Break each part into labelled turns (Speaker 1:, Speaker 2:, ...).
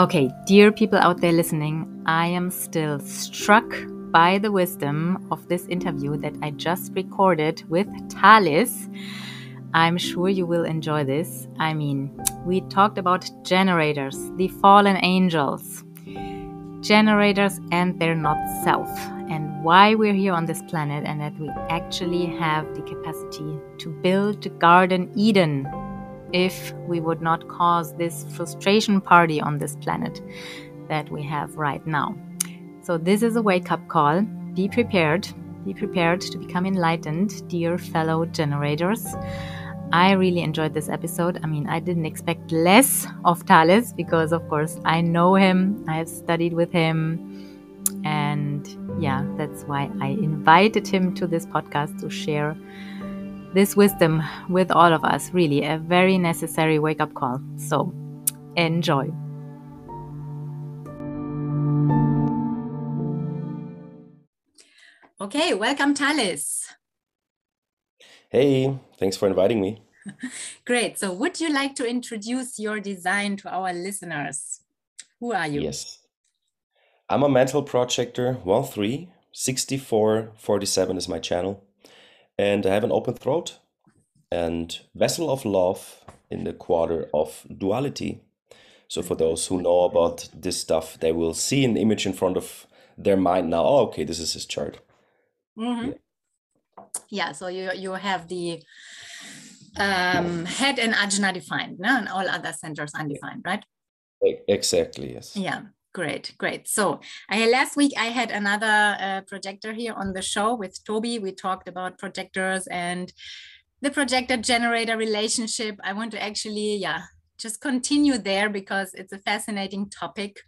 Speaker 1: Okay, dear people out there listening, I am still struck by the wisdom of this interview that I just recorded with Talis. I'm sure you will enjoy this. I mean, we talked about generators, the fallen angels, generators and their not self, and why we're here on this planet, and that we actually have the capacity to build the Garden Eden if we would not cause this frustration party on this planet that we have right now. So, this is a wake up call. Be prepared. Be prepared to become enlightened, dear fellow generators. I really enjoyed this episode. I mean, I didn't expect less of Talis because, of course, I know him, I have studied with him. And yeah, that's why I invited him to this podcast to share this wisdom with all of us. Really, a very necessary wake up call. So, enjoy. Okay, welcome, Talis.
Speaker 2: Hey, thanks for inviting me.
Speaker 1: Great. So, would you like to introduce your design to our listeners? Who are you?
Speaker 2: Yes. I'm a mental projector 13, 6447 is my channel and I have an open throat and vessel of love in the quarter of duality. So for those who know about this stuff, they will see an image in front of their mind now. Oh, okay, this is his chart.
Speaker 1: Mm-hmm. Yeah. yeah. So you you have the um, head and ajna defined, no? and all other centers undefined, right?
Speaker 2: Exactly. Yes.
Speaker 1: Yeah. Great, great. So I last week I had another uh, projector here on the show with Toby. We talked about projectors and the projector generator relationship. I want to actually, yeah, just continue there because it's a fascinating topic.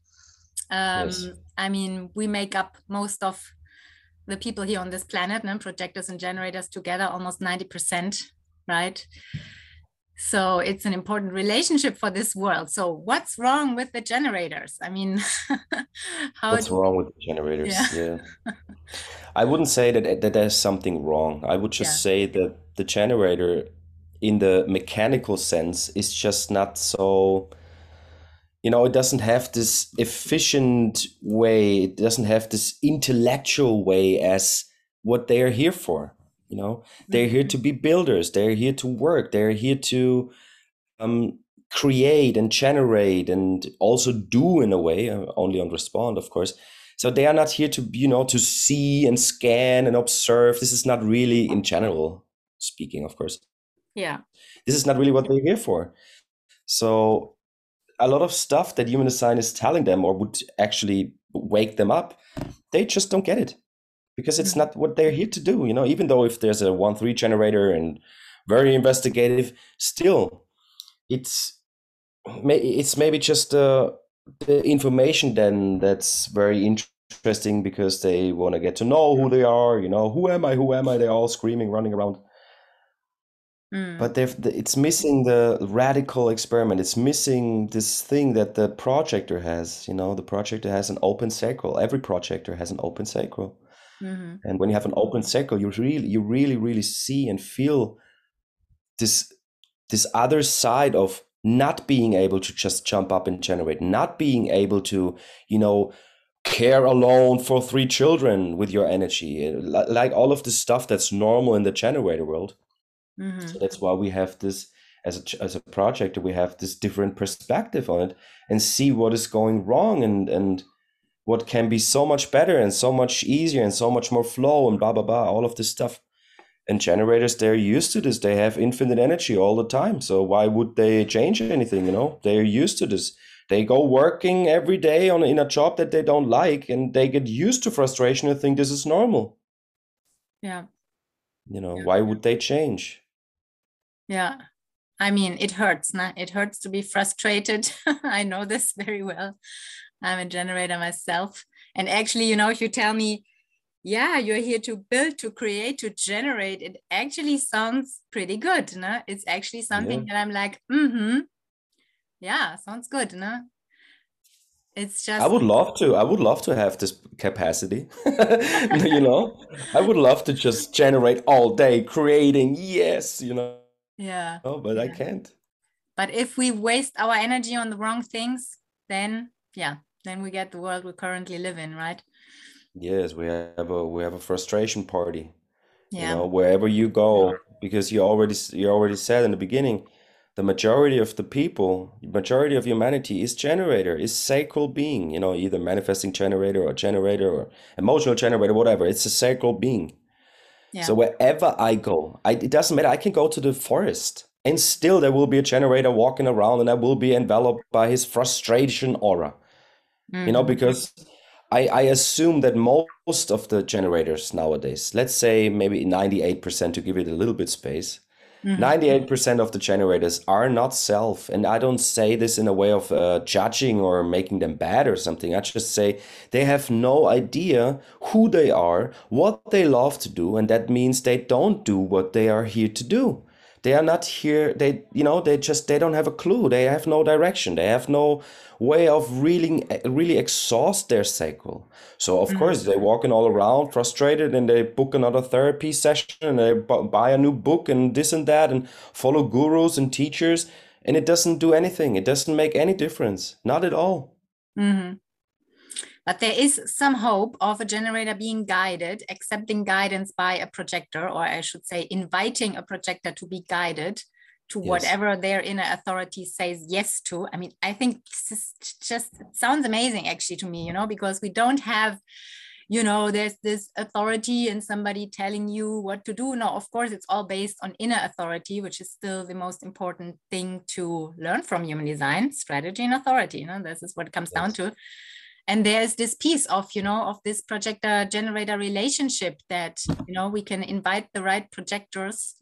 Speaker 1: Um, yes. I mean, we make up most of the people here on this planet, and projectors and generators together, almost 90%, right? So it's an important relationship for this world. So what's wrong with the generators? I mean
Speaker 2: how what's wrong with the generators? Yeah, yeah. i wouldn't say that, that there's something wrong. I would just yeah. say that the generator in the mechanical sense is just not so you know it doesn't have this efficient way it doesn't have this intellectual way as what they are here for you know? They're here to mm-hmm. be builders. They're here to work. They're here to um, create and generate and also do in a way uh, only on respond of course. So they are not here to you know to see and scan and observe. This is not really in general speaking of course.
Speaker 1: Yeah.
Speaker 2: This is not really what they're here for. So a lot of stuff that human design is telling them or would actually wake them up they just don't get it because it's mm-hmm. not what they're here to do you know even though if there's a 1-3 generator and very investigative still it's it's maybe just uh, the information then that's very interesting because they want to get to know who they are you know who am i who am i? They're all screaming running around. Mm. but they've it's missing the radical experiment. It's missing this thing that the projector has you know the projector has an open sacral. Every projector has an open sacral Mm-hmm. And when you have an open sacral, you really, you really, really see and feel this this other side of not being able to just jump up and generate, not being able to, you know, care alone for three children with your energy, like all of the stuff that's normal in the generator world. Mm-hmm. So that's why we have this as a, as a project. We have this different perspective on it and see what is going wrong and and what can be so much better and so much easier and so much more flow and blah blah blah all of this stuff. And generators they're used to this. They have infinite energy all the time. So why would they change anything you know? They're used to this. They go working every day on in a job that they don't like and they get used to frustration and think this is normal.
Speaker 1: Yeah.
Speaker 2: You know yeah. why would they change?
Speaker 1: Yeah. I mean it hurts nah? it hurts to be frustrated. I know this very well I'm a generator myself. And actually, you know, if you tell me, yeah, you're here to build, to create, to generate, it actually sounds pretty good. No? It's actually something yeah. that I'm like, mm-hmm. Yeah, sounds good, no? It's just
Speaker 2: I would love to. I would love to have this capacity. you know, I would love to just generate all day, creating. Yes, you know.
Speaker 1: Yeah.
Speaker 2: Oh, but
Speaker 1: yeah.
Speaker 2: I can't.
Speaker 1: But if we waste our energy on the wrong things, then yeah then we get the world we currently live in right?
Speaker 2: Yes we have a we have a frustration party
Speaker 1: yeah.
Speaker 2: you know wherever you go because you already you already said in the beginning the majority of the people majority of humanity is generator is sacral being you know either manifesting generator or generator or emotional generator whatever. It's a sacral being. Yeah. so wherever i go I, it doesn't matter. I can go to the forest and still there will be a generator walking around and i will be enveloped by his frustration aura mm-hmm. you know mm-hmm. because I, I assume that most of the generators nowadays let's say maybe 98% to give it a little bit space mm-hmm. 98% of the generators are not self and i don't say this in a way of uh, judging or making them bad or something i just say they have no idea who they are what they love to do and that means they don't do what they are here to do they are not here they you know they just they don't have a clue they have no direction they have no way of really really exhaust their cycle so of mm-hmm. course they're walking all around frustrated and they book another therapy session and they buy a new book and this and that and follow gurus and teachers and it doesn't do anything it doesn't make any difference not at all
Speaker 1: mm-hmm. But there is some hope of a generator being guided, accepting guidance by a projector, or I should say, inviting a projector to be guided to yes. whatever their inner authority says yes to. I mean, I think this is just sounds amazing actually to me, you know, because we don't have you know there's this authority and somebody telling you what to do no of course it's all based on inner authority which is still the most important thing to learn from human design strategy and authority you know this is what it comes yes. down to and there's this piece of you know of this projector generator relationship that you know we can invite the right projectors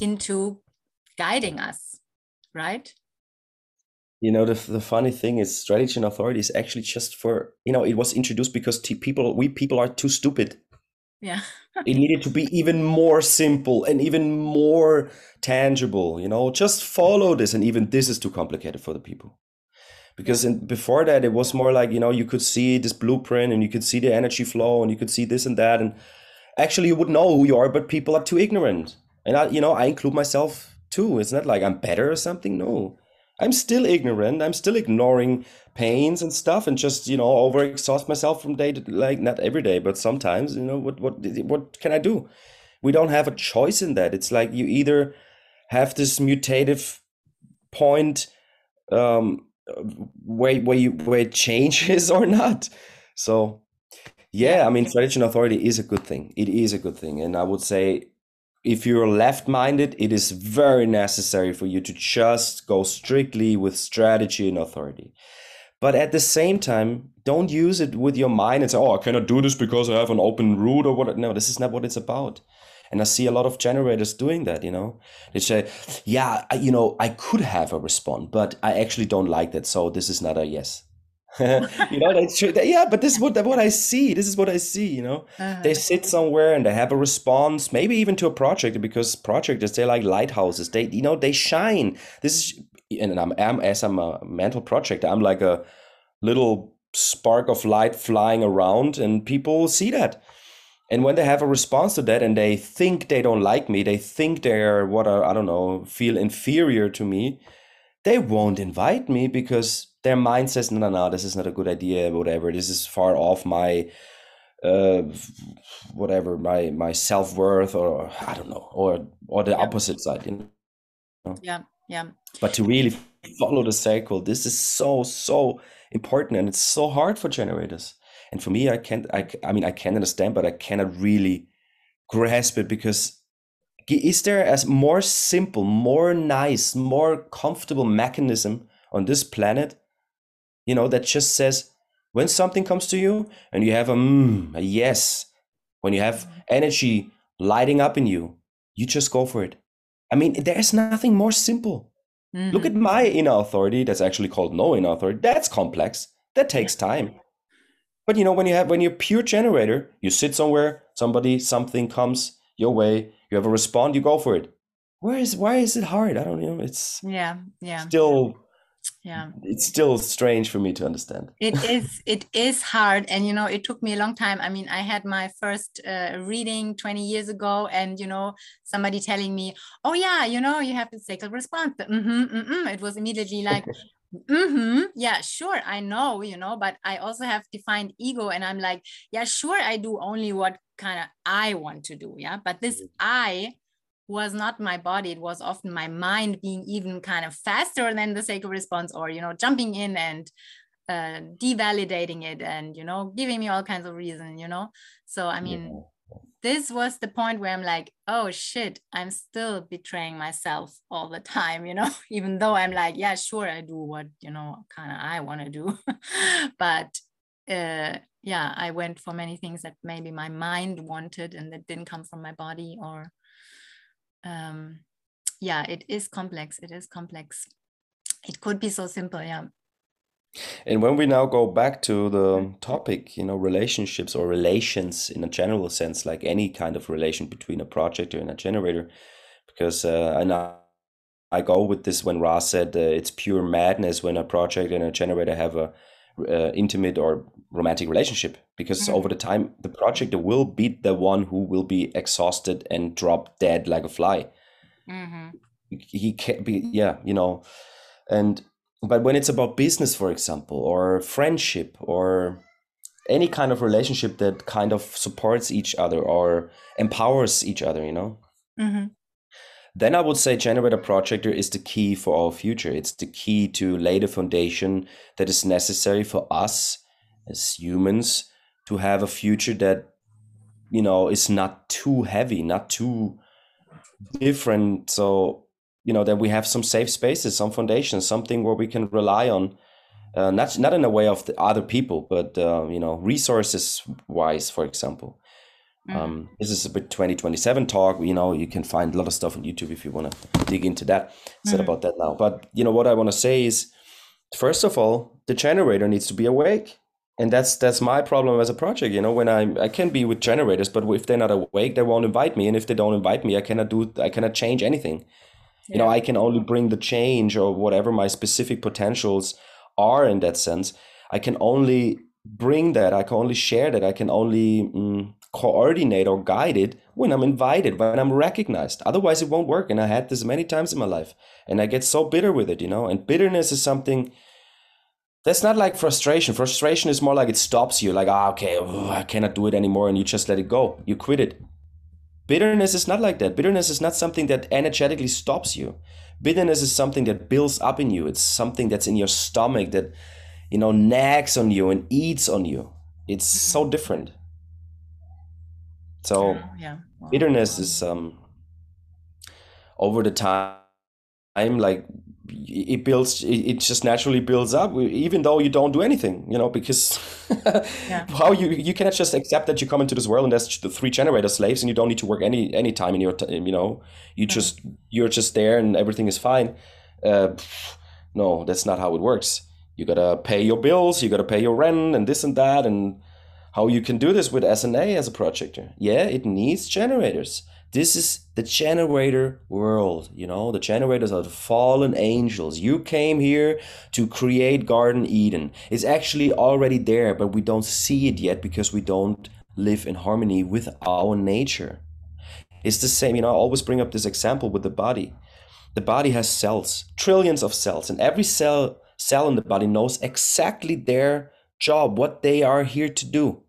Speaker 1: into guiding us right?
Speaker 2: You know the, the funny thing is strategy and authority is actually just for you know it was introduced because t- people we people are too stupid.
Speaker 1: Yeah.
Speaker 2: It needed to be even more simple and even more tangible you know? Just follow this and even this is too complicated for the people. Because in, before that it was more like you know you could see this blueprint and you could see the energy flow and you could see this and that and actually you would know who you are but people are too ignorant. And i you know i include myself too it's not like i'm better or something no i'm still ignorant i'm still ignoring pains and stuff and just you know over exhaust myself from day to like not every day but sometimes you know what what what can i do we don't have a choice in that it's like you either have this mutative point um where where you where it changes or not. So yeah, I mean tradition authority is a good thing. It is a good thing. And I would say if you're left minded, it is very necessary for you to just go strictly with strategy and authority. But at the same time, don't use it with your mind and say, oh, I cannot do this because I have an open root or what. No, this is not what it's about. And I see a lot of generators doing that, you know. They say, yeah, you know, I could have a response, but I actually don't like that. So this is not a yes. you know, that's true. Yeah, but this is what, what I see. This is what I see, you know. Uh-huh. They sit somewhere and they have a response, maybe even to a project, because projects, they're like lighthouses. They, you know, they shine. This is, and I'm, I'm as I'm a mental project, I'm like a little spark of light flying around and people see that and when they have a response to that and they think they don't like me, they think they're what are, I don't know, feel inferior to me, they won't invite me because their mind says, no, no, no, this is not a good idea, whatever. This is far off my uh whatever my my self-worth or i don't know or or the yeah. opposite side you
Speaker 1: know yeah yeah
Speaker 2: but to really follow the cycle this is so so important and it's so hard for generators and for me, I can't. I, I mean, I can understand, but I cannot really grasp it because is there a more simple, more nice, more comfortable mechanism on this planet, you know, that just says when something comes to you and you have a, mm, a yes, when you have energy lighting up in you, you just go for it. I mean, there's nothing more simple. Mm-hmm. Look at my inner authority. That's actually called no inner authority. That's complex. That takes time. But you know, when you have when you're pure generator, you sit somewhere, somebody, something comes your way, you have a response, you go for it. Where is why is it hard? I don't know. It's
Speaker 1: yeah, yeah.
Speaker 2: Still
Speaker 1: yeah.
Speaker 2: It's still strange for me to understand.
Speaker 1: It is it is hard. And you know it took me a long time. I mean i had my first uh, reading 20 years ago and you know somebody telling me oh yeah you know you have the sacral response. Mm-hmm, mm-hmm. it was immediately like mm-hmm, yeah sure i know you know but i also have defined ego. And i'm like yeah sure i do only what kind of i want to do. Yeah but this mm-hmm. i was not my body it was often my mind being even kind of faster than the sacral response or you know jumping in and uh, devalidating it and you know giving me all kinds of reason you know? So i mean yeah. this was the point where i'm like oh shit i'm still betraying myself all the time you know? Even though i'm like yeah sure i do what you know kind of i want to do. But uh, yeah i went for many things that maybe my mind wanted and that didn't come from my body or um, yeah, it is complex. It is complex. It could be so simple, yeah.
Speaker 2: And when we now go back to the topic, you know, relationships or relations in a general sense, like any kind of relation between a projector and a generator, because uh, and I, I go with this when Ra said uh, it's pure madness when a project and a generator have a uh, intimate or romantic relationship because mm-hmm. over the time the projector will be the one who will be exhausted and drop dead like a fly mm-hmm. he can't be yeah you know and but when it's about business for example or friendship or any kind of relationship that kind of supports each other or empowers each other you know mm-hmm then I would say generator projector is the key for our future. It's the key to lay the foundation that is necessary for us as humans to have a future that you know is not too heavy, not too different. So you know that we have some safe spaces, some foundations, something where we can rely on. Uh, not not in a way of the other people, but uh, you know resources wise, for example. Mm-hmm. Um, this is a bit 2027 talk. You know, you can find a lot of stuff on YouTube if you want to dig into that. Said mm-hmm. about that now. But you know what I want to say is, first of all, the generator needs to be awake, and that's that's my problem as a project. You know, when I I can be with generators, but if they're not awake, they won't invite me, and if they don't invite me, I cannot do I cannot change anything. Yeah. You know, I can only bring the change or whatever my specific potentials are in that sense. I can only bring that. I can only share that. I can only mm, coordinate or guide it when I'm invited, when I'm recognized. Otherwise, it won't work. And I had this many times in my life. And I get so bitter with it, you know. And bitterness is something that's not like frustration. Frustration is more like it stops you, like, ah, okay, I cannot do it anymore. And you just let it go. You quit it. Bitterness is not like that. Bitterness is not something that energetically stops you. Bitterness is something that builds up in you. It's something that's in your stomach that, you know, nags on you and eats on you. It's so different. So yeah, yeah. Wow. bitterness is um over the time like it builds it just naturally builds up even though you don't do anything you know because yeah. how you you cannot just accept that you come into this world and there's the three generator slaves and you don't need to work any any time in your time you know you just you're just there and everything is fine uh, no that's not how it works you gotta pay your bills you gotta pay your rent and this and that and how you can do this with SNA as a projector. Yeah, it needs generators. This is the generator world, you know, the generators are the fallen angels. You came here to create Garden Eden. It's actually already there, but we don't see it yet because we don't live in harmony with our nature. It's the same, you know, I always bring up this example with the body. The body has cells, trillions of cells, and every cell cell in the body knows exactly their job, what they are here to do.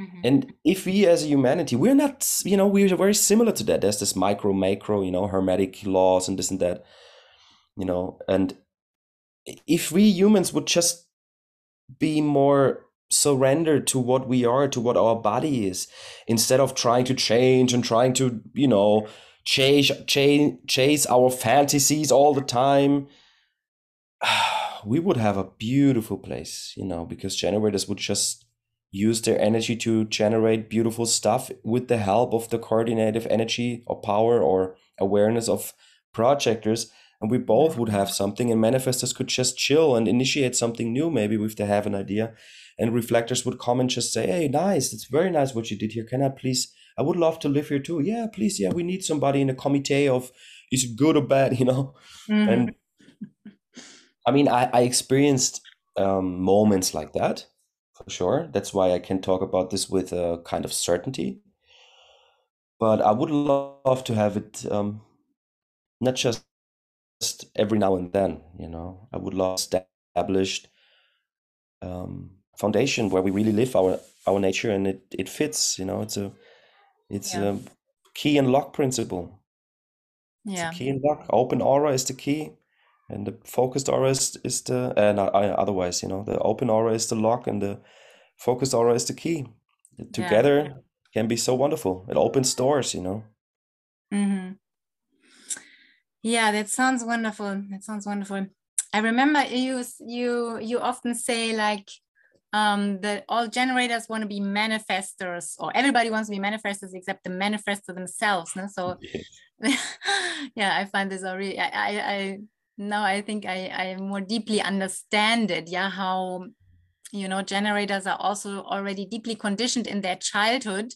Speaker 2: Mm-hmm. And if we as a humanity, we're not, you know, we're very similar to that. There's this micro, macro, you know, hermetic laws and this and that, you know, and if we humans would just be more surrendered to what we are, to what our body is, instead of trying to change and trying to, you know, chase, chase, chase our fantasies all the time, we would have a beautiful place, you know, because generators would just use their energy to generate beautiful stuff with the help of the coordinative energy or power or awareness of projectors. And we both would have something and manifestors could just chill and initiate something new maybe if they have an idea. And reflectors would come and just say hey nice it's very nice what you did here. Can i please i would love to live here too. Yeah please yeah we need somebody in a committee of is it good or bad? You know? Mm-hmm. and i mean i, I experienced um, moments like that for sure. That's why I can talk about this with a kind of certainty. But I would love to have it um, not just every now and then. You know, I would love established um, foundation where we really live our our nature and it it fits. You know, it's a it's yeah. a key and lock principle.
Speaker 1: Yeah,
Speaker 2: key and lock. Open aura is the key, and the focused aura is, is the and uh, otherwise, you know, the open aura is the lock, and the focused aura is the key. Together yeah. can be so wonderful. It opens doors, you know.
Speaker 1: Mm-hmm. Yeah, that sounds wonderful. That sounds wonderful. I remember you you you often say like um, that all generators want to be manifestors, or everybody wants to be manifestors except the manifestor themselves. No? So, yeah, I find this already. I, I, I now I think I, I more deeply understand it. Yeah, how you know generators are also already deeply conditioned in their childhood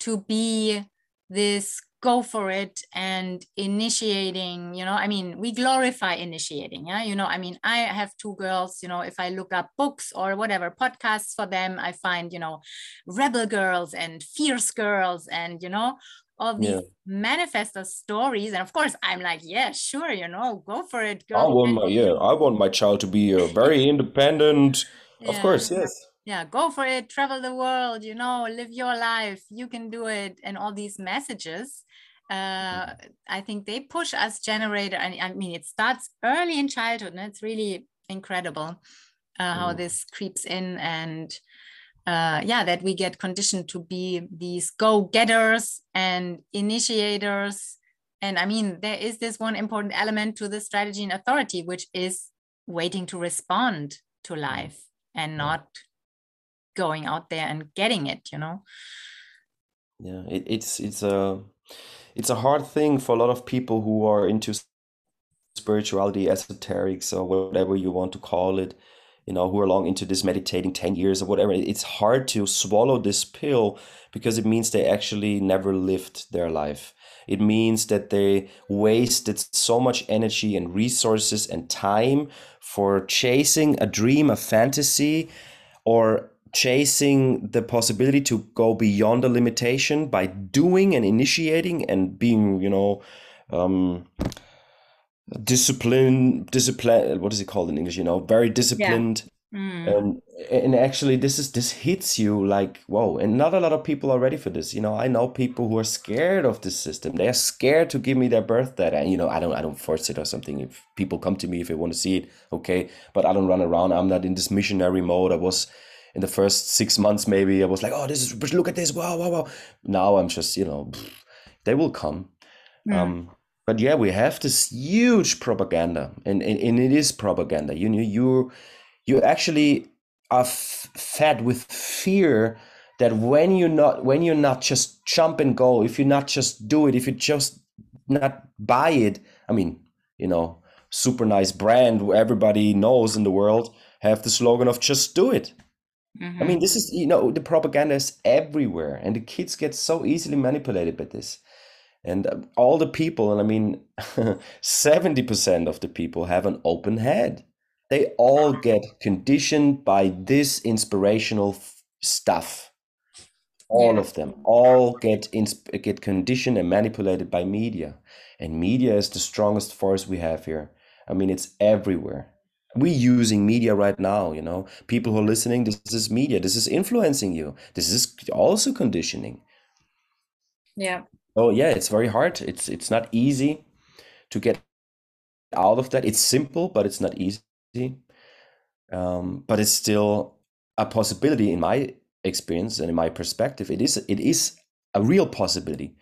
Speaker 1: to be this go for it and initiating you know i mean we glorify initiating yeah you know i mean i have two girls you know if i look up books or whatever podcasts for them i find you know rebel girls and fierce girls and you know all these yeah. manifestor stories and of course i'm like yeah sure you know go for it
Speaker 2: go i want my yeah i want my child to be a very independent yeah. of course yes
Speaker 1: yeah go for it travel the world you know live your life you can do it and all these messages uh, I think they push us generator. And I mean, it starts early in childhood, and it's really incredible uh, how mm. this creeps in and uh, yeah, that we get conditioned to be these go-getters and initiators. And I mean, there is this one important element to the strategy and authority, which is waiting to respond to mm. life and not going out there and getting it. You know.
Speaker 2: Yeah, it, it's it's a it's a hard thing for a lot of people who are into spirituality, esoterics, or whatever you want to call it, you know, who are long into this meditating 10 years or whatever. It's hard to swallow this pill because it means they actually never lived their life. It means that they wasted so much energy and resources and time for chasing a dream, a fantasy, or chasing the possibility to go beyond the limitation by doing and initiating and being you know um discipline discipline what is it called in english you know very disciplined yeah. mm. and and actually this is this hits you like whoa and not a lot of people are ready for this you know i know people who are scared of this system they're scared to give me their birth data and you know i don't i don't force it or something if people come to me if they want to see it okay but i don't run around i'm not in this missionary mode i was in the first six months, maybe I was like, oh, this is, look at this, wow, wow, wow. Now I'm just, you know, they will come. Yeah. Um, but yeah, we have this huge propaganda, and, and, and it is propaganda. You know, you you actually are f- fed with fear that when you're not when you're not just jump and go, if you not just do it, if you just not buy it, I mean, you know, super nice brand who everybody knows in the world have the slogan of just do it Mm-hmm. I mean, this is, you know, the propaganda is everywhere, and the kids get so easily manipulated by this. And uh, all the people, and I mean, 70% of the people have an open head. They all get conditioned by this inspirational stuff. All yeah. of them, all get insp- get conditioned and manipulated by media. And media is the strongest force we have here. I mean, it's everywhere we using media right now you know people who are listening this is media this is influencing you this is also conditioning
Speaker 1: yeah
Speaker 2: oh yeah it's very hard it's it's not easy to get out of that it's simple but it's not easy um, but it's still a possibility in my experience and in my perspective it is it is a real possibility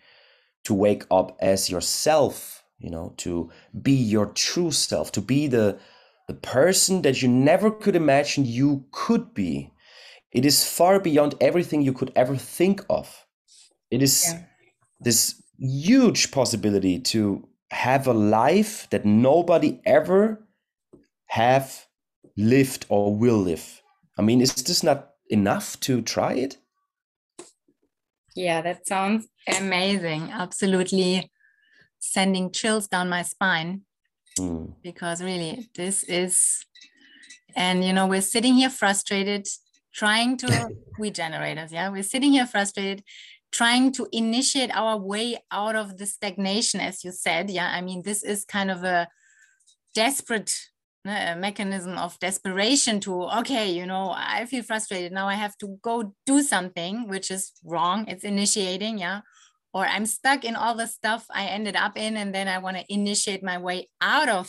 Speaker 2: to wake up as yourself you know to be your true self to be the the person that you never could imagine you could be. It is far beyond everything you could ever think of. It is yeah. This huge possibility to have a life that nobody ever have lived or will live. I mean, is this not enough to try it?
Speaker 1: Yeah, that sounds amazing. Absolutely sending chills down my spine mm. because really this is and you know we're sitting here frustrated trying to we generators yeah we're sitting here frustrated trying to initiate our way out of the stagnation as you said. Yeah i mean this is kind of a desperate uh, mechanism of desperation to okay you know i feel frustrated. Now i have to go do something which is wrong. It's initiating yeah. Or i'm stuck in all the stuff i ended up in and then i want to initiate my way out of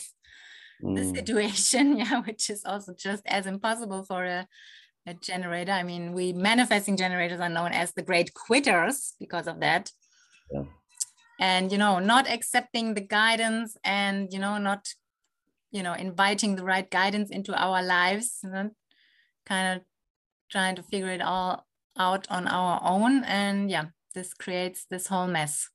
Speaker 1: mm. the situation yeah which is also just as impossible for a, a generator. I mean we manifesting generators are known as the great quitters because of that. Yeah. and you know not accepting the guidance and you know not you know inviting the right guidance into our lives you know, kind of trying to figure it all out on our own. And yeah this creates this whole mess.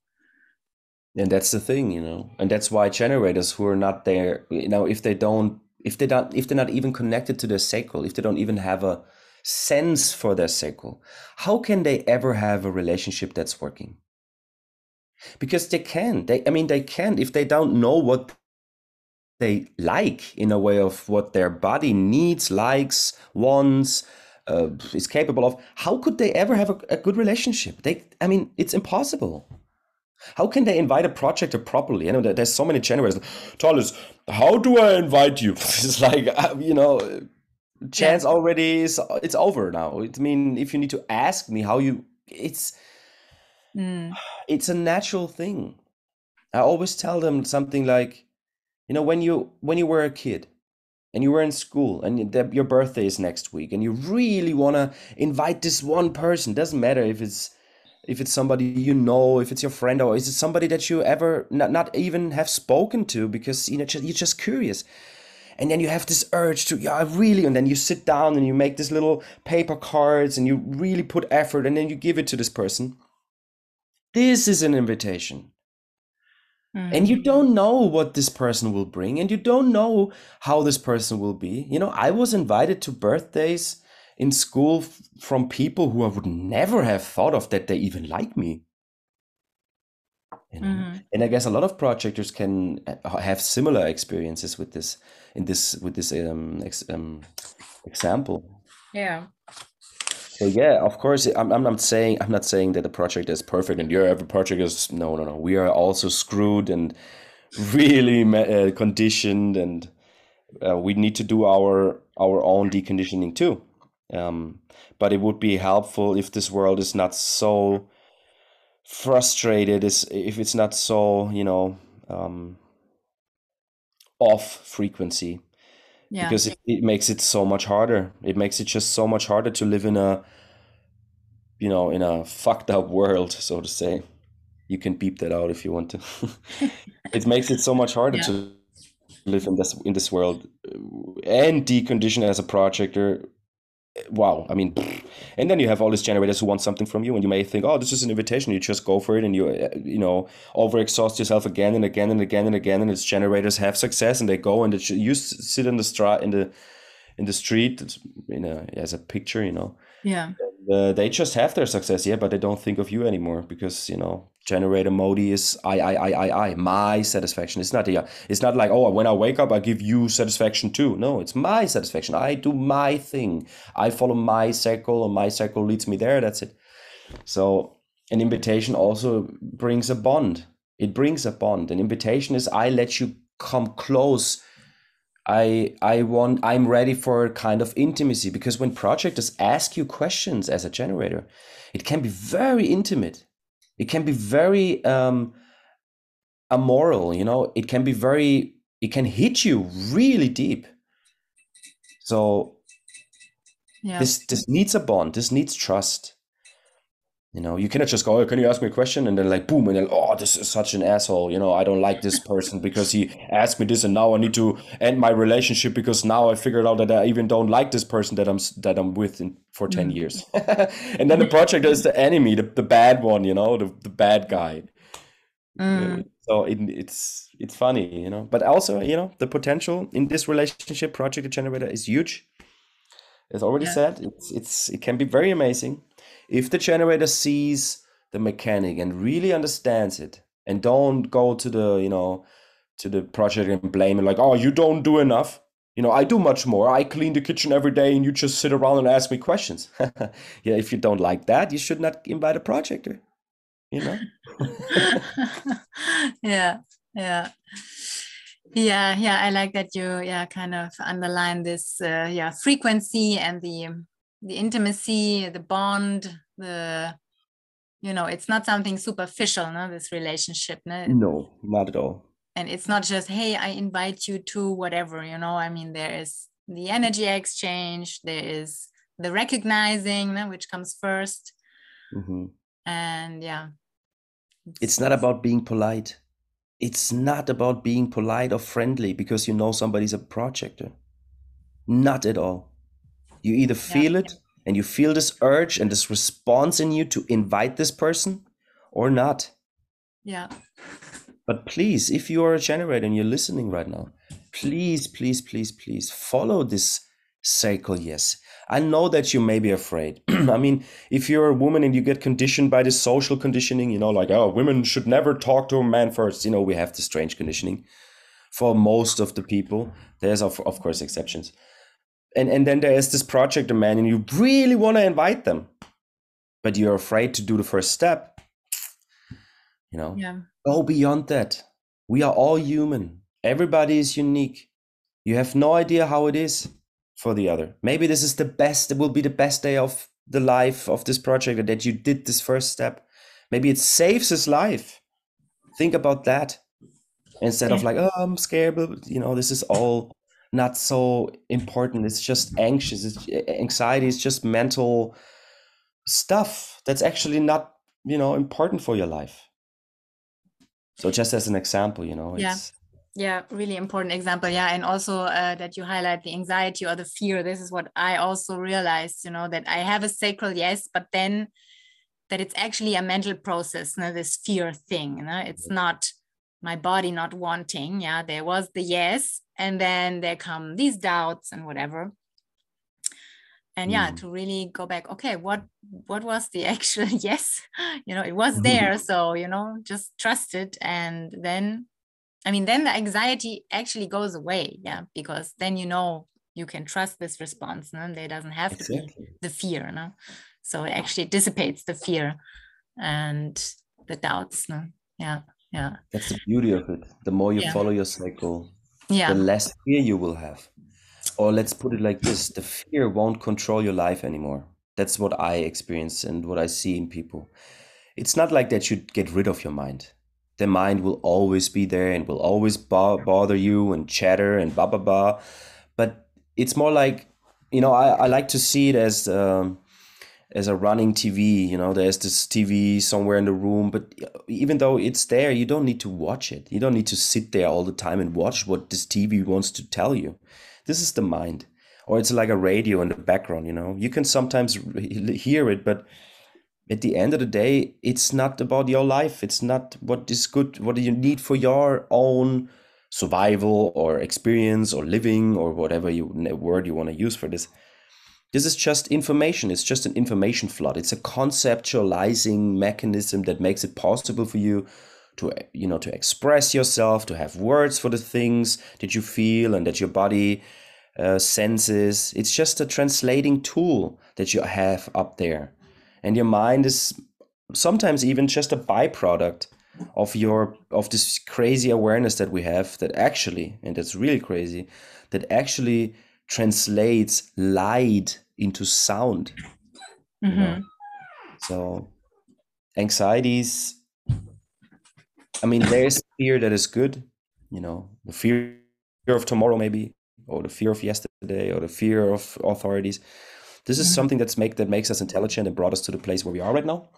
Speaker 2: And that's the thing you know and that's why generators who are not there you know if they don't if they don't if they're not even connected to their sacral if they don't even have a sense for their sacral how can they ever have a relationship that's working because they can they i mean they can if they don't know what they like in a way of what their body needs, likes, wants, uh, is capable of, how could they ever have a, a, good relationship? They, I mean, it's impossible. How can they invite a projector properly? You know, there's so many generators. Talis, how do I invite you? it's like, uh, you know, chance yeah. already is, it's over now. I mean, if you need to ask me how you, it's, mm. it's a natural thing. I always tell them something like, you know when you when you were a kid and you were in school and your birthday is next week and you really want to invite this one person doesn't matter if it's if it's somebody you know if it's your friend or is it somebody that you ever not, not even have spoken to because you know you're just curious and then you have this urge to yeah really and then you sit down and you make this little paper cards and you really put effort and then you give it to this person this is an invitation Mm-hmm. And you don't know what this person will bring, and you don't know how this person will be. You know, I was invited to birthdays in school f- from people who I would never have thought of that they even like me. You know? mm-hmm. And I guess a lot of projectors can uh, have similar experiences with this in this with this um, ex- um example.
Speaker 1: Yeah.
Speaker 2: So yeah, of course, I'm, I'm not saying I'm not saying that the project is perfect and your every project is no no no. We are also screwed and really uh, conditioned, and uh, we need to do our our own deconditioning too. Um, but it would be helpful if this world is not so frustrated, is if it's not so you know um, off frequency yeah. because it, it makes it so much harder it makes it just so much harder to live in a you know in a fucked up world so to say you can beep that out if you want to it makes it so much harder yeah. to live in this in this world and decondition as a projector wow i mean and then you have all these generators who want something from you and you may think oh this is an invitation. You just go for it and you uh, you know overexhaust yourself again and again and again and again and its generators have success and they go and you sit in the strat in the in the street in a as a picture you know?
Speaker 1: Yeah.
Speaker 2: Uh, they just have their success, yeah, but they don't think of you anymore because you know generator modi is I I I I I my satisfaction. It's not yeah, it's not like oh when I wake up I give you satisfaction too. No, it's my satisfaction. I do my thing. I follow my cycle, and my cycle leads me there. That's it. So an invitation also brings a bond. It brings a bond. An invitation is I let you come close I I want I'm ready for a kind of intimacy because when projectors ask you questions as a generator, it can be very intimate. It can be very um, amoral. You know, it can be very. It can hit you really deep. So yeah. this this needs a bond. This needs trust. You know, you cannot just go, oh, can you ask me a question? And then like, boom, and then, oh, this is such an asshole. You know, I don't like this person because he asked me this and now I need to end my relationship because now I figured out that I even don't like this person that I'm, that I'm with in, for 10 mm. years. and then the project is the enemy, the, the bad one, you know, the, the bad guy. Mm. So it, it's, it's funny, you know, but also, you know, the potential in this relationship project generator is huge. As already yeah. said, it's, it's, it can be very amazing if the generator sees the mechanic and really understands it and don't go to the you know to the project and blame it like oh you don't do enough. You know i do much more. I clean the kitchen every day and you just sit around and ask me questions. Yeah if you don't like that you should not invite a projector you know?
Speaker 1: Yeah yeah. Yeah yeah i like that you yeah kind of underline this uh, yeah frequency and the the intimacy the bond the you know it's not something superficial no this relationship no,
Speaker 2: no not at all
Speaker 1: and it's not just hey i invite you to whatever you know i mean there is the energy exchange there is the recognizing no, which comes 1st mm-hmm. and yeah
Speaker 2: it's not about being polite it's not about being polite or friendly because you know somebody's a projector. Not at all. You either feel yeah. it and you feel this urge and this response in you to invite this person or not.
Speaker 1: Yeah.
Speaker 2: But please, if you are a generator and you're listening right now, please, please, please, please follow this cycle yes I know that you may be afraid. I mean, if you're a woman and you get conditioned by this social conditioning, you know, like, oh, women should never talk to a man first, you know, we have the strange conditioning for most of the people. There's, of, of course, exceptions. And, and then there is this project a man, and you really want to invite them, but you're afraid to do the first step. You know,
Speaker 1: yeah.
Speaker 2: go beyond that. We are all human. Everybody is unique. You have no idea how it is for the other. Maybe this is the best, it will be the best day of the life of this project that you did this first step. Maybe it saves his life. Think about that instead of like, oh, I'm scared, but you know, this is all not so important. It's just anxious. It's, anxiety is just mental stuff that's actually not, you know, important for your life. So just as an example, you know,
Speaker 1: yeah yeah really important example yeah and also uh, that you highlight the anxiety or the fear this is what i also realized you know that i have a sacral yes but then that it's actually a mental process you know, this fear thing you know? it's not my body not wanting yeah there was the yes and then there come these doubts and whatever and yeah mm. to really go back okay what what was the actual yes you know it was there so you know just trust it and then I mean, then the anxiety actually goes away. Yeah. Because then you know you can trust this response. and No? There doesn't have exactly. to be the fear. No? So it actually dissipates the fear and the doubts. No? Yeah. Yeah.
Speaker 2: That's the beauty of it. The more you yeah. follow your cycle,
Speaker 1: yeah.
Speaker 2: the less fear you will have. Or let's put it like this the fear won't control your life anymore. That's what I experience and what I see in people. It's not like that you get rid of your mind the mind will always be there and will always bo- bother you and chatter and blah blah blah but it's more like you know i, I like to see it as um, as a running tv you know there's this tv somewhere in the room but even though it's there you don't need to watch it you don't need to sit there all the time and watch what this tv wants to tell you this is the mind or it's like a radio in the background you know you can sometimes hear it but at the end of the day, it's not about your life. It's not what is good, what do you need for your own survival or experience or living or whatever you word you want to use for this. This is just information. It's just an information flood. It's a conceptualizing mechanism that makes it possible for you to you know to express yourself, to have words for the things that you feel and that your body uh, senses. It's just a translating tool that you have up there and your mind is sometimes even just a byproduct of your of this crazy awareness that we have that actually and that's really crazy that actually translates light into sound mm-hmm. you know? so anxieties i mean there's fear that is good you know the fear of tomorrow maybe or the fear of yesterday or the fear of authorities this is mm-hmm. something that's make that makes us intelligent and brought us to the place where we are right now.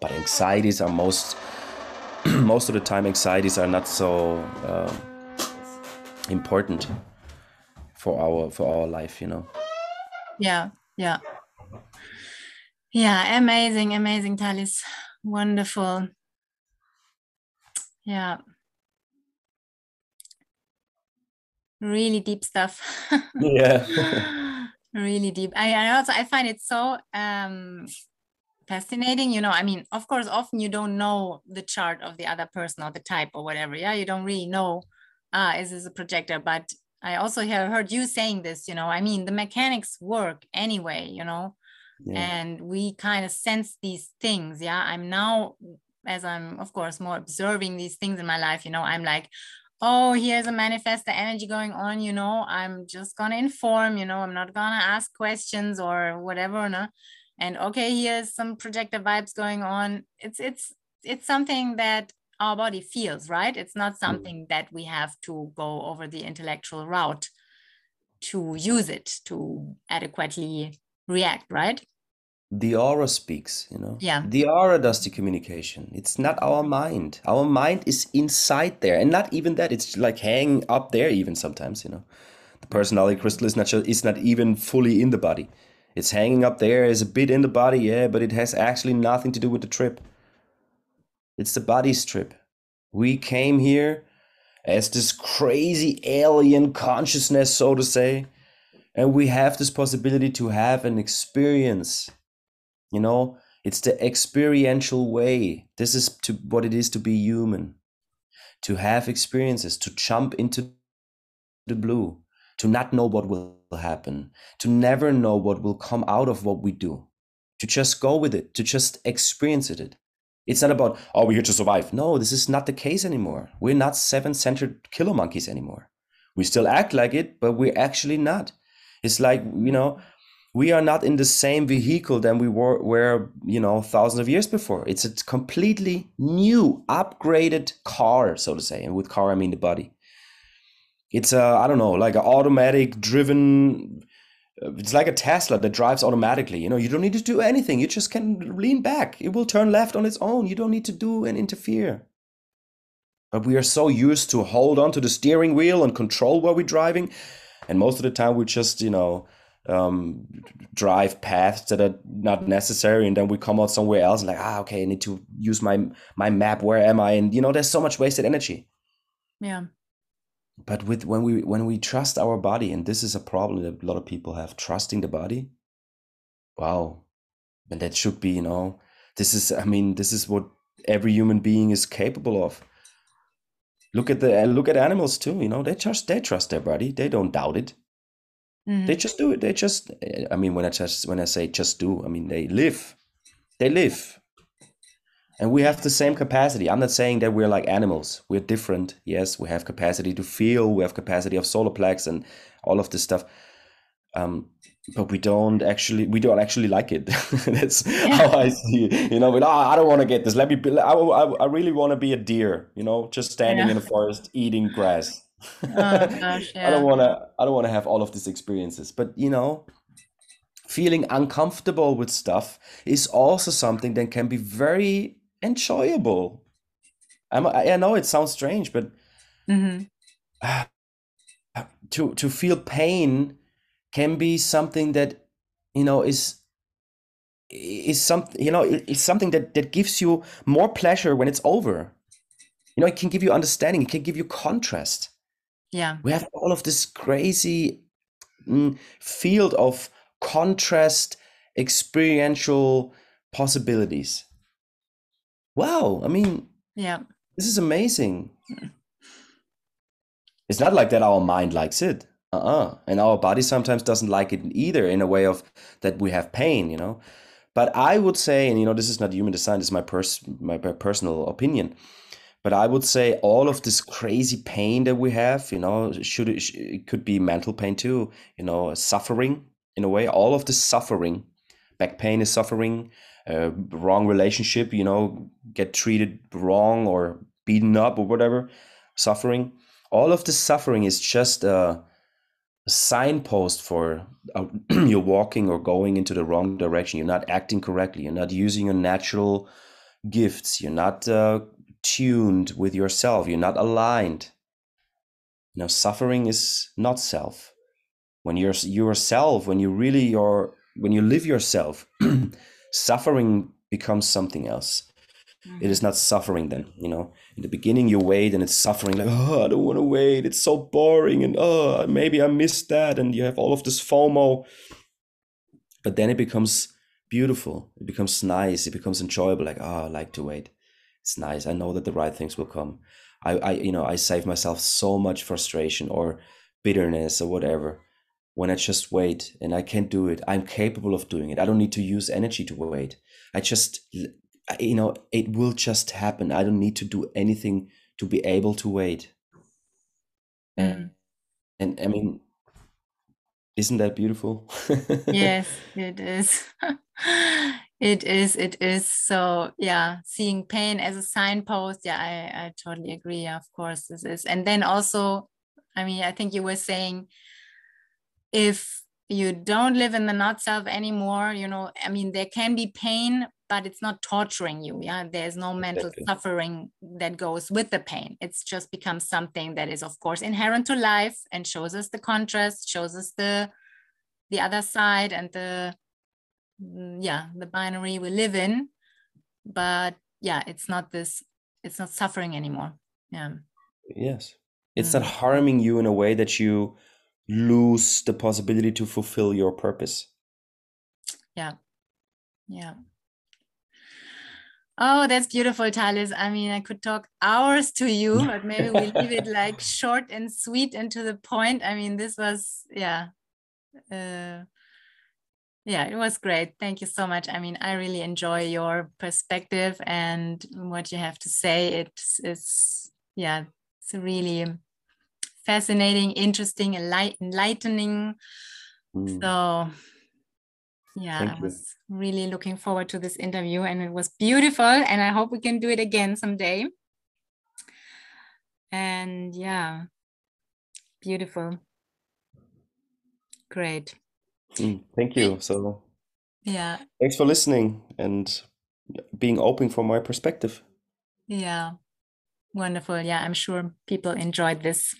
Speaker 2: But anxieties are most most of the time anxieties are not so uh, important for our for our life, you know.
Speaker 1: Yeah, yeah. Yeah, amazing, amazing, Talis. Wonderful. Yeah. Really deep stuff.
Speaker 2: yeah.
Speaker 1: really deep I, I also i find it so um fascinating you know i mean of course often you don't know the chart of the other person or the type or whatever yeah you don't really know ah is this a projector but i also have heard you saying this you know i mean the mechanics work anyway you know yeah. and we kind of sense these things yeah i'm now as i'm of course more observing these things in my life you know i'm like oh, here's a manifestor energy going on, you know, I'm just gonna inform, you know, I'm not gonna ask questions or whatever, no. And okay, here's some projector vibes going on. It's it's it's something that our body feels, right? It's not mm. something that we have to go over the intellectual route to use it to adequately react, right?
Speaker 2: the aura speaks you know?
Speaker 1: Yeah.
Speaker 2: The aura does the communication. It's not our mind. Our mind is inside there. And not even that it's like hanging up there even sometimes you know? The personality crystal is not just, is not even fully in the body. It's hanging up there is a bit in the body yeah but it has actually nothing to do with the trip it's the body's trip we came here as this crazy alien consciousness so to say and we have this possibility to have an experience you know, it's the experiential way. This is to what it is to be human, to have experiences, to jump into the blue, to not know what will happen, to never know what will come out of what we do, to just go with it, to just experience it. It's not about, oh, we're here to survive. No, this is not the case anymore. We're not seven centered killer monkeys anymore. We still act like it, but we're actually not. It's like, you know, we are not in the same vehicle than we were, were you know thousands of years before it's a completely new upgraded car so to say and with car i mean the body it's a i don't know like an automatic driven it's like a tesla that drives automatically you know you don't need to do anything you just can lean back. It will turn left on its own you don't need to do and interfere. But we are so used to hold on to the steering wheel and control where we're driving and most of the time we just you know um, drive paths that are not necessary and then we come out somewhere else and like ah okay i need to use my my map where am i? And you know there's so much wasted energy.
Speaker 1: Yeah
Speaker 2: but with when we when we trust our body and this is a problem that a lot of people have trusting the body wow and that should be you know this is i mean this is what every human being is capable of look at the look at animals too you know they trust they trust their body they don't doubt it Mm-hmm. They just do it. They just. I mean, when I just when I say just do, I mean they live. They live. And we have the same capacity. I'm not saying that we're like animals. We're different. Yes, we have capacity to feel. We have capacity of solar plex and all of this stuff. Um, but we don't actually we don't actually like it. That's yeah. how I see it. You know, but, oh, I don't want to get this. Let me. Be, I, I, I really want to be a deer. You know, just standing yeah. in the forest eating grass. Oh gosh, yeah. I don't want to. I don't want to have all of these experiences. But you know, feeling uncomfortable with stuff is also something that can be very enjoyable. I'm, I know it sounds strange, but mm-hmm. to to feel pain can be something that you know is is something you know is something that that gives you more pleasure when it's over. You know, it can give you understanding. It can give you contrast.
Speaker 1: Yeah.
Speaker 2: We have all of this crazy mm, field of contrast, experiential possibilities. Wow. I mean,
Speaker 1: yeah.
Speaker 2: This is amazing. It's not like that our mind likes it. Uh-uh. And our body sometimes doesn't like it either in a way of that we have pain, you know. But I would say, and you know, this is not human design, this is my pers- my personal opinion but I would say all of this crazy pain that we have, you know, should it, it could be mental pain too, you know, suffering in a way. All of the suffering, back pain is suffering, uh, wrong relationship, you know, get treated wrong or beaten up or whatever, suffering. All of the suffering is just a, a signpost for uh, you're walking or going into the wrong direction. You're not acting correctly. You're not using your natural gifts. You're not uh, tuned with yourself. You're not aligned. You know, suffering is not self. When you're yourself, when you really are, when you live yourself, suffering becomes something else. It is mm-hmm. not suffering then, you know. In the beginning, you wait and it's suffering, like, oh, I don't want to wait. It's so boring. And oh, maybe I missed that. And you have all of this FOMO. But then it becomes beautiful. It becomes nice. It becomes enjoyable. Like, oh, I like to wait it's nice. I know that the right things will come. I, I you know, I save myself so much frustration or bitterness or whatever when I just wait and I can't do it. I'm capable of doing it. I don't need to use energy to wait. I just, you know, it will just happen. I don't need to do anything to be able to wait. and, and I mean, isn't that beautiful?
Speaker 1: yes, it is. it is. It is. So yeah, seeing pain as a signpost. Yeah, I, I totally agree. Of course, this is. And then also, I mean, I think you were saying if you don't live in the not self anymore, you know, I mean, there can be pain, but it's not torturing you. Yeah, there's no mental exactly. suffering that goes with the pain. It's just becomes something that is, of course, inherent to life and shows us the contrast, shows us the the other side and the mm, yeah the binary we live in. But yeah, it's not this. It's not suffering anymore. Yeah.
Speaker 2: Yes, it's mm. not harming you in a way that you lose the possibility to fulfill your purpose.
Speaker 1: Yeah. Yeah. Oh, that's beautiful, Talis. I mean, I could talk hours to you, but maybe we leave it like short and sweet and to the point. I mean, this was, yeah. Uh, yeah, it was great. Thank you so much. I mean, I really enjoy your perspective and what you have to say. It's, it's yeah, it's really fascinating, interesting, enlightening. Mm. So yeah Thank i you. was really looking forward to this interview and it was beautiful and i hope we can do it again someday. And yeah beautiful. Great.
Speaker 2: Mm, thank you. So
Speaker 1: yeah.
Speaker 2: thanks for listening and being open for my perspective.
Speaker 1: Yeah. Wonderful. Yeah i'm sure people enjoyed this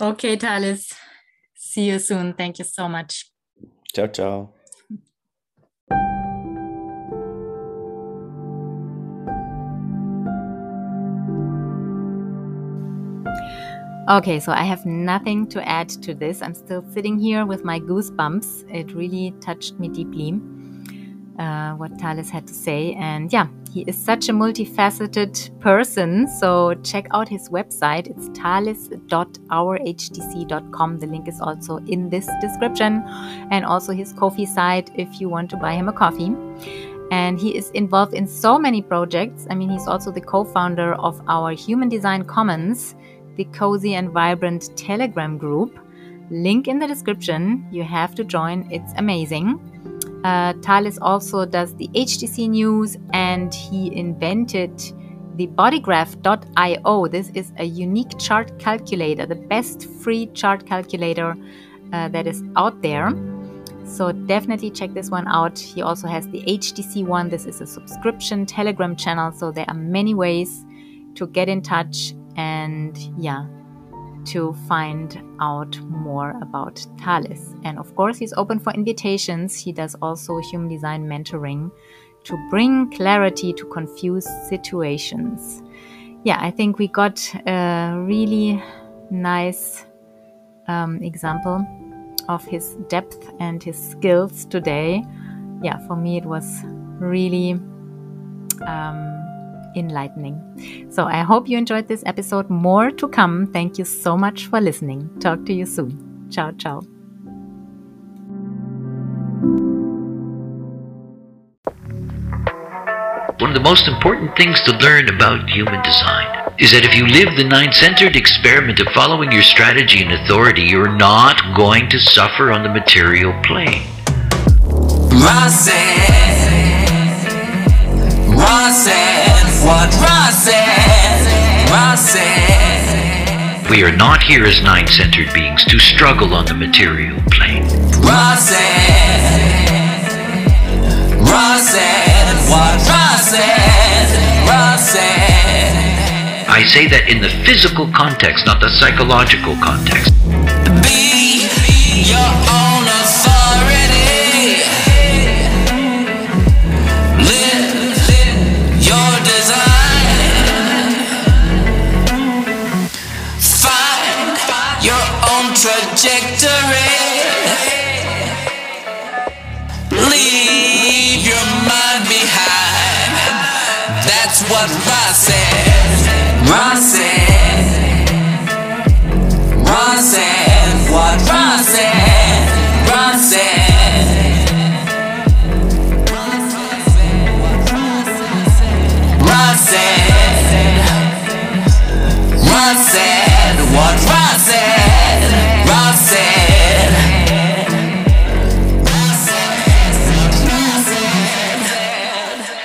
Speaker 1: okay Talis See you soon. Thank you so much.
Speaker 2: Ciao, ciao.
Speaker 1: Okay, so I have nothing to add to this. I'm still sitting here with my goosebumps. It really touched me deeply uh, what Talis had to say. And yeah, he is such a multifaceted person. So check out his website. It's talis.ourhdc.com. The link is also in this description. And also his Ko-fi site if you want to buy him a coffee. And he is involved in so many projects. I mean, he's also the co founder of our Human Design Commons, the cozy and vibrant Telegram group. Link in the description. You have to join, it's amazing. Uh, Talis also does the HDC news and he invented the bodygraph.io. This is a unique chart calculator, the best free chart calculator uh, that is out there. So definitely check this one out. He also has the HDC one. This is a subscription Telegram channel. So there are many ways to get in touch and yeah, to find out more about Talis. And of course, he's open for invitations. He does also human design mentoring to bring clarity to confused situations. Yeah, I think we got a really nice um, example of his depth and his skills today. Yeah, for me, it was really. Um, enlightening. So I hope you enjoyed this episode. More to come. Thank you so much for listening. Talk to you soon. Ciao, ciao.
Speaker 3: One of the most important things to learn about human design is that if you live the nine centered experiment of following your strategy and authority, you're not going to suffer on the material plane. What Ra said. Ra said. We are not here as nine centered beings to struggle on the material plane. Ra said. Ra said. What Ra said. Ra said. I say that in the physical context, not the psychological context. Be your own That's what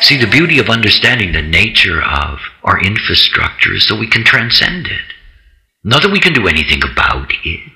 Speaker 4: See, the beauty of understanding the nature of our infrastructure is that we can transcend it. Not that we can do anything about it,